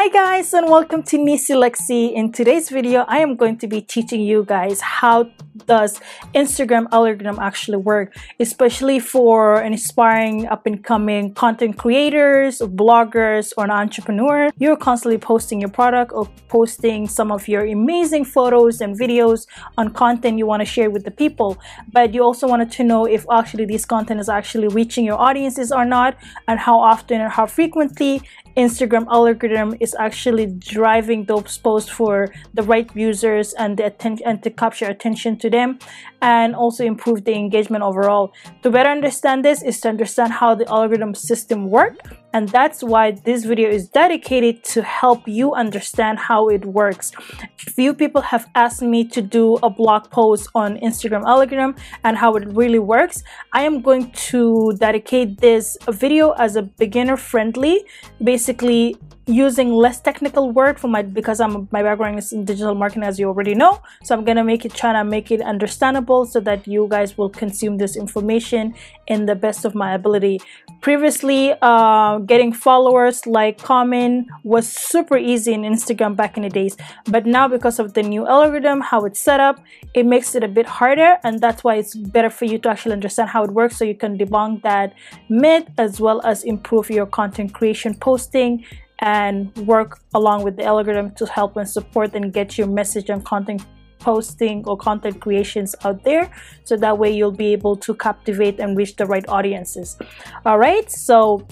Hi guys and welcome to Nisi Lexi. In today's video, I am going to be teaching you guys how does Instagram algorithm actually work, especially for an inspiring up and coming content creators, bloggers, or an entrepreneur. You're constantly posting your product or posting some of your amazing photos and videos on content you want to share with the people. But you also wanted to know if actually this content is actually reaching your audiences or not, and how often and how frequently Instagram algorithm is actually driving those posts for the right users and the attention and to capture attention to them and also improve the engagement overall. To better understand this is to understand how the algorithm system work and that's why this video is dedicated to help you understand how it works. Few people have asked me to do a blog post on Instagram algorithm and how it really works. I am going to dedicate this video as a beginner friendly, basically using less technical word for my because I'm my background is in digital marketing as you already know so I'm gonna make it try to make it understandable so that you guys will consume this information in the best of my ability previously uh, getting followers like comment was super easy in Instagram back in the days. But now because of the new algorithm how it's set up it makes it a bit harder and that's why it's better for you to actually understand how it works so you can debunk that myth as well as improve your content creation posting and work along with the algorithm to help and support and get your message and content posting or content creations out there. So that way you'll be able to captivate and reach the right audiences. All right so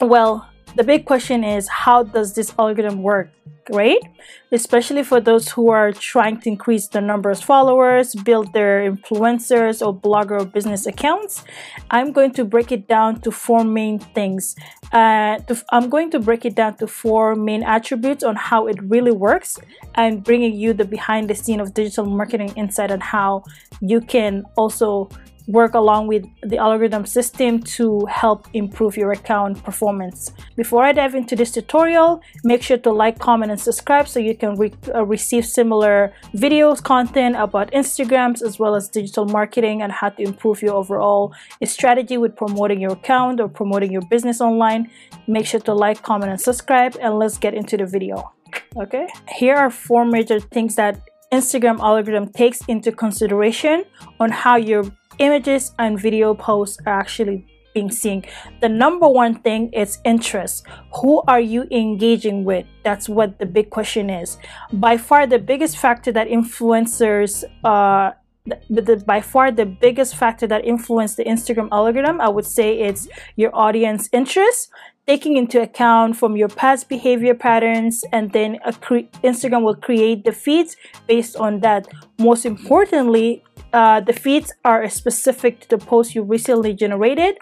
well the big question is how does this algorithm work right? Especially for those who are trying to increase the number of followers, build their influencers or blogger or business accounts. I'm going to break it down to four main things. Uh, to, I'm going to break it down to four main attributes on how it really works and bringing you the behind the scene of digital marketing insight and how you can also work along with the algorithm system to help improve your account performance. Before I dive into this tutorial, make sure to like, comment, and subscribe so you can re uh, receive similar videos, content about Instagrams, as well as digital marketing and how to improve your overall strategy with promoting your account or promoting your business online. Make sure to like, comment, and subscribe, and let's get into the video. Okay, here are four major things that Instagram algorithm takes into consideration on how your images and video posts are actually being seen. The number one thing is interest. Who are you engaging with? That's what the big question is. By far, the biggest factor that influencers uh, the, the, by far the biggest factor that influence the Instagram algorithm, I would say it's your audience interest, taking into account from your past behavior patterns, and then Instagram will create the feeds based on that. Most importantly, uh, the feeds are specific to the post you recently generated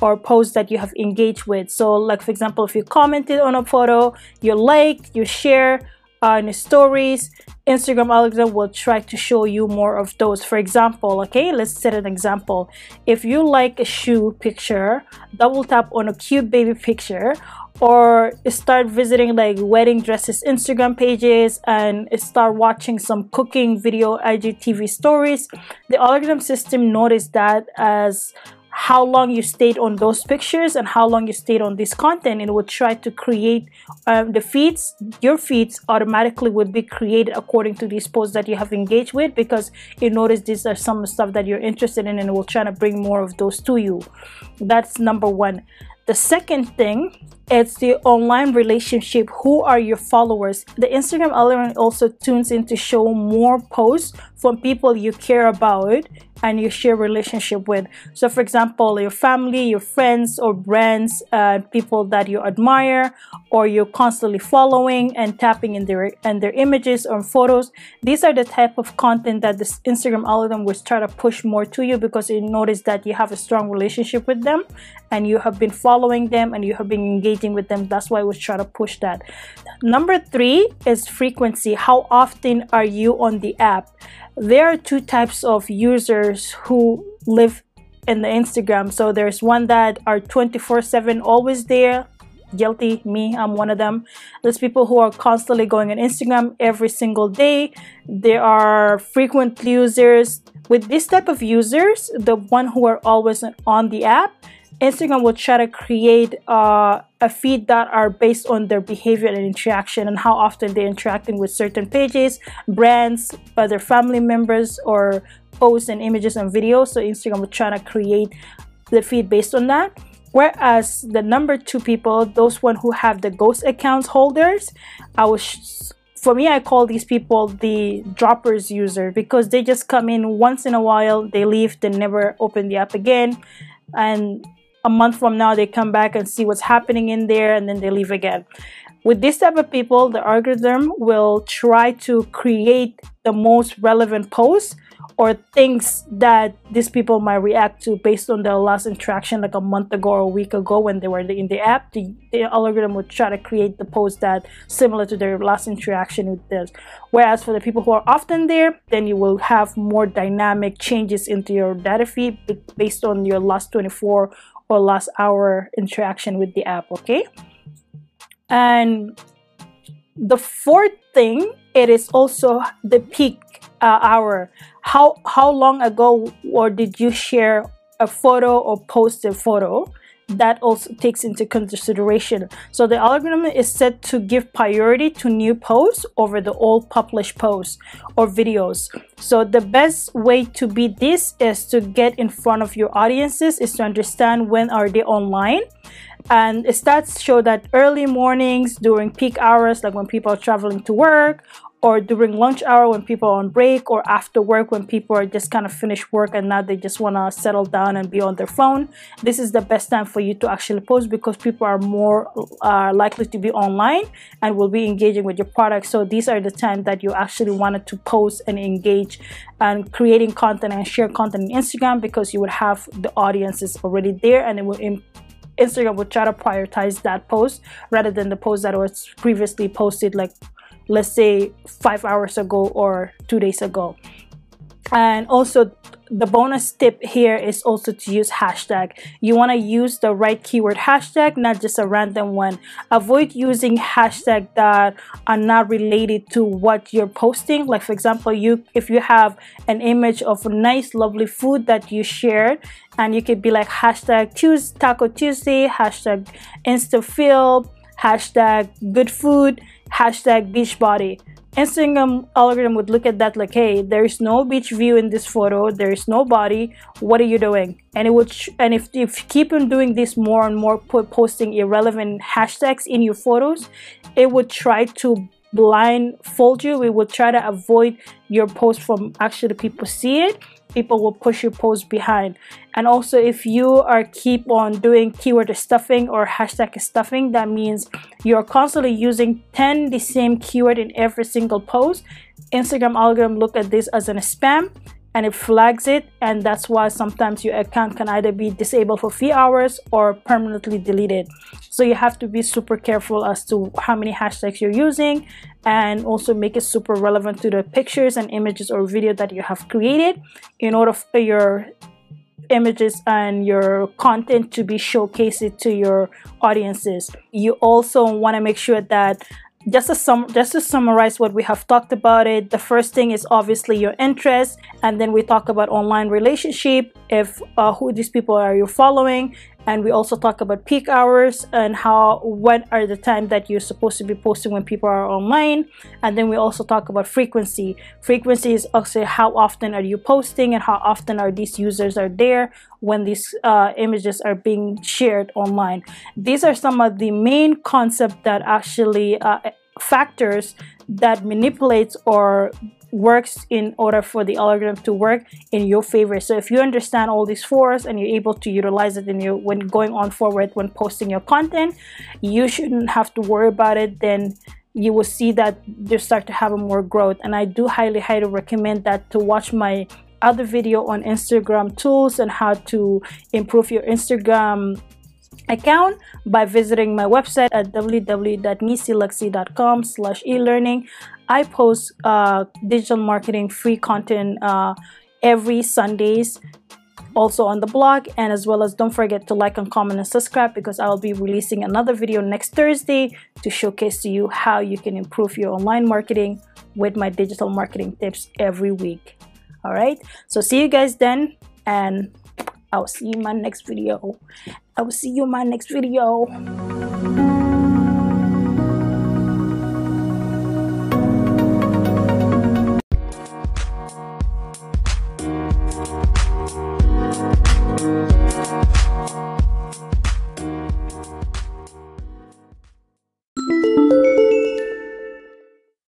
or posts that you have engaged with. So like for example, if you commented on a photo, you like, you share uh, stories, Instagram algorithm will try to show you more of those. For example, okay, let's set an example. If you like a shoe picture, double tap on a cute baby picture or start visiting like wedding dresses Instagram pages and start watching some cooking video IGTV stories. The algorithm system noticed that as how long you stayed on those pictures and how long you stayed on this content and it would try to create um, the feeds your feeds automatically would be created according to these posts that you have engaged with because you notice these are some stuff that you're interested in and it will try to bring more of those to you. That's number one. The second thing is the online relationship. Who are your followers? The instagram algorithm also tunes in to show more posts from people you care about and you share relationship with so for example your family your friends or brands uh, people that you admire or you're constantly following and tapping in their and their images or photos these are the type of content that this instagram algorithm will try to push more to you because it notice that you have a strong relationship with them and you have been following them and you have been engaging with them. That's why we would try to push that. Number three is frequency. How often are you on the app? There are two types of users who live in the Instagram. So there's one that are 24/7 always there. Guilty, me, I'm one of them. There's people who are constantly going on Instagram every single day. There are frequent users. With this type of users, the one who are always on the app, Instagram will try to create uh, a feed that are based on their behavior and interaction and how often they're interacting with certain pages, brands, other family members, or posts and images and videos. So Instagram will try to create the feed based on that. Whereas the number two people, those one who have the ghost accounts holders, I was for me, I call these people the droppers user because they just come in once in a while, they leave, they never open the app again. And a month from now, they come back and see what's happening in there and then they leave again. With this type of people, the algorithm will try to create the most relevant posts or things that these people might react to based on their last interaction like a month ago or a week ago when they were in the app the, the algorithm would try to create the post that similar to their last interaction with this whereas for the people who are often there then you will have more dynamic changes into your data feed based on your last 24 or last hour interaction with the app okay? And the fourth thing it is also the peak uh, hour. How how long ago or did you share a photo or post a photo that also takes into consideration. So the algorithm is set to give priority to new posts over the old published posts or videos. So the best way to beat this is to get in front of your audiences is to understand when are they online and stats show that early mornings during peak hours like when people are traveling to work or during lunch hour when people are on break or after work when people are just kind of finished work and now they just want to settle down and be on their phone this is the best time for you to actually post because people are more uh, likely to be online and will be engaging with your product. So these are the times that you actually wanted to post and engage and creating content and share content on instagram because you would have the audiences already there and it will Instagram would try to prioritize that post rather than the post that was previously posted like let's say five hours ago or two days ago. And also the bonus tip here is also to use hashtag. You want to use the right keyword hashtag not just a random one. Avoid using hashtag that are not related to what you're posting. Like for example you if you have an image of nice lovely food that you shared and you could be like hashtag Tuesday, taco tuesday hashtag insta feel hashtag good food hashtag beach body. Instagram algorithm would look at that like, hey, there's no beach view in this photo, there's no body, what are you doing? And it would, and if, if you keep on doing this more and more, posting irrelevant hashtags in your photos, it would try to blindfold you. We would try to avoid your post from actually people see it people will push your post behind. And also if you are keep on doing keyword stuffing or hashtag stuffing that means you're constantly using 10 the same keyword in every single post. Instagram algorithm look at this as a spam and it flags it and that's why sometimes your account can either be disabled for a few hours or permanently deleted. So you have to be super careful as to how many hashtags you're using and also make it super relevant to the pictures and images or video that you have created in order for your images and your content to be showcased to your audiences. You also want to make sure that just to sum just to summarize what we have talked about it the first thing is obviously your interest and then we talk about online relationship if uh, who these people are you following and we also talk about peak hours and how when are the time that you're supposed to be posting when people are online. And then we also talk about frequency. Frequency is also how often are you posting and how often are these users are there when these uh, images are being shared online. These are some of the main concepts that actually uh, factors that manipulates or works in order for the algorithm to work in your favor. So if you understand all these fours and you're able to utilize it in your when going on forward when posting your content you shouldn't have to worry about it. Then you will see that you start to have a more growth. And i do highly highly recommend that to watch my other video on instagram tools and how to improve your instagram account by visiting my website at www.nisiluxy.com slash e-learning. I post uh, digital marketing free content uh, every Sundays also on the blog. And as well as don't forget to like and comment and subscribe because I'll be releasing another video next Thursday to showcase to you how you can improve your online marketing with my digital marketing tips every week. All right. So see you guys then and I'll see you in my next video I will see you in my next video.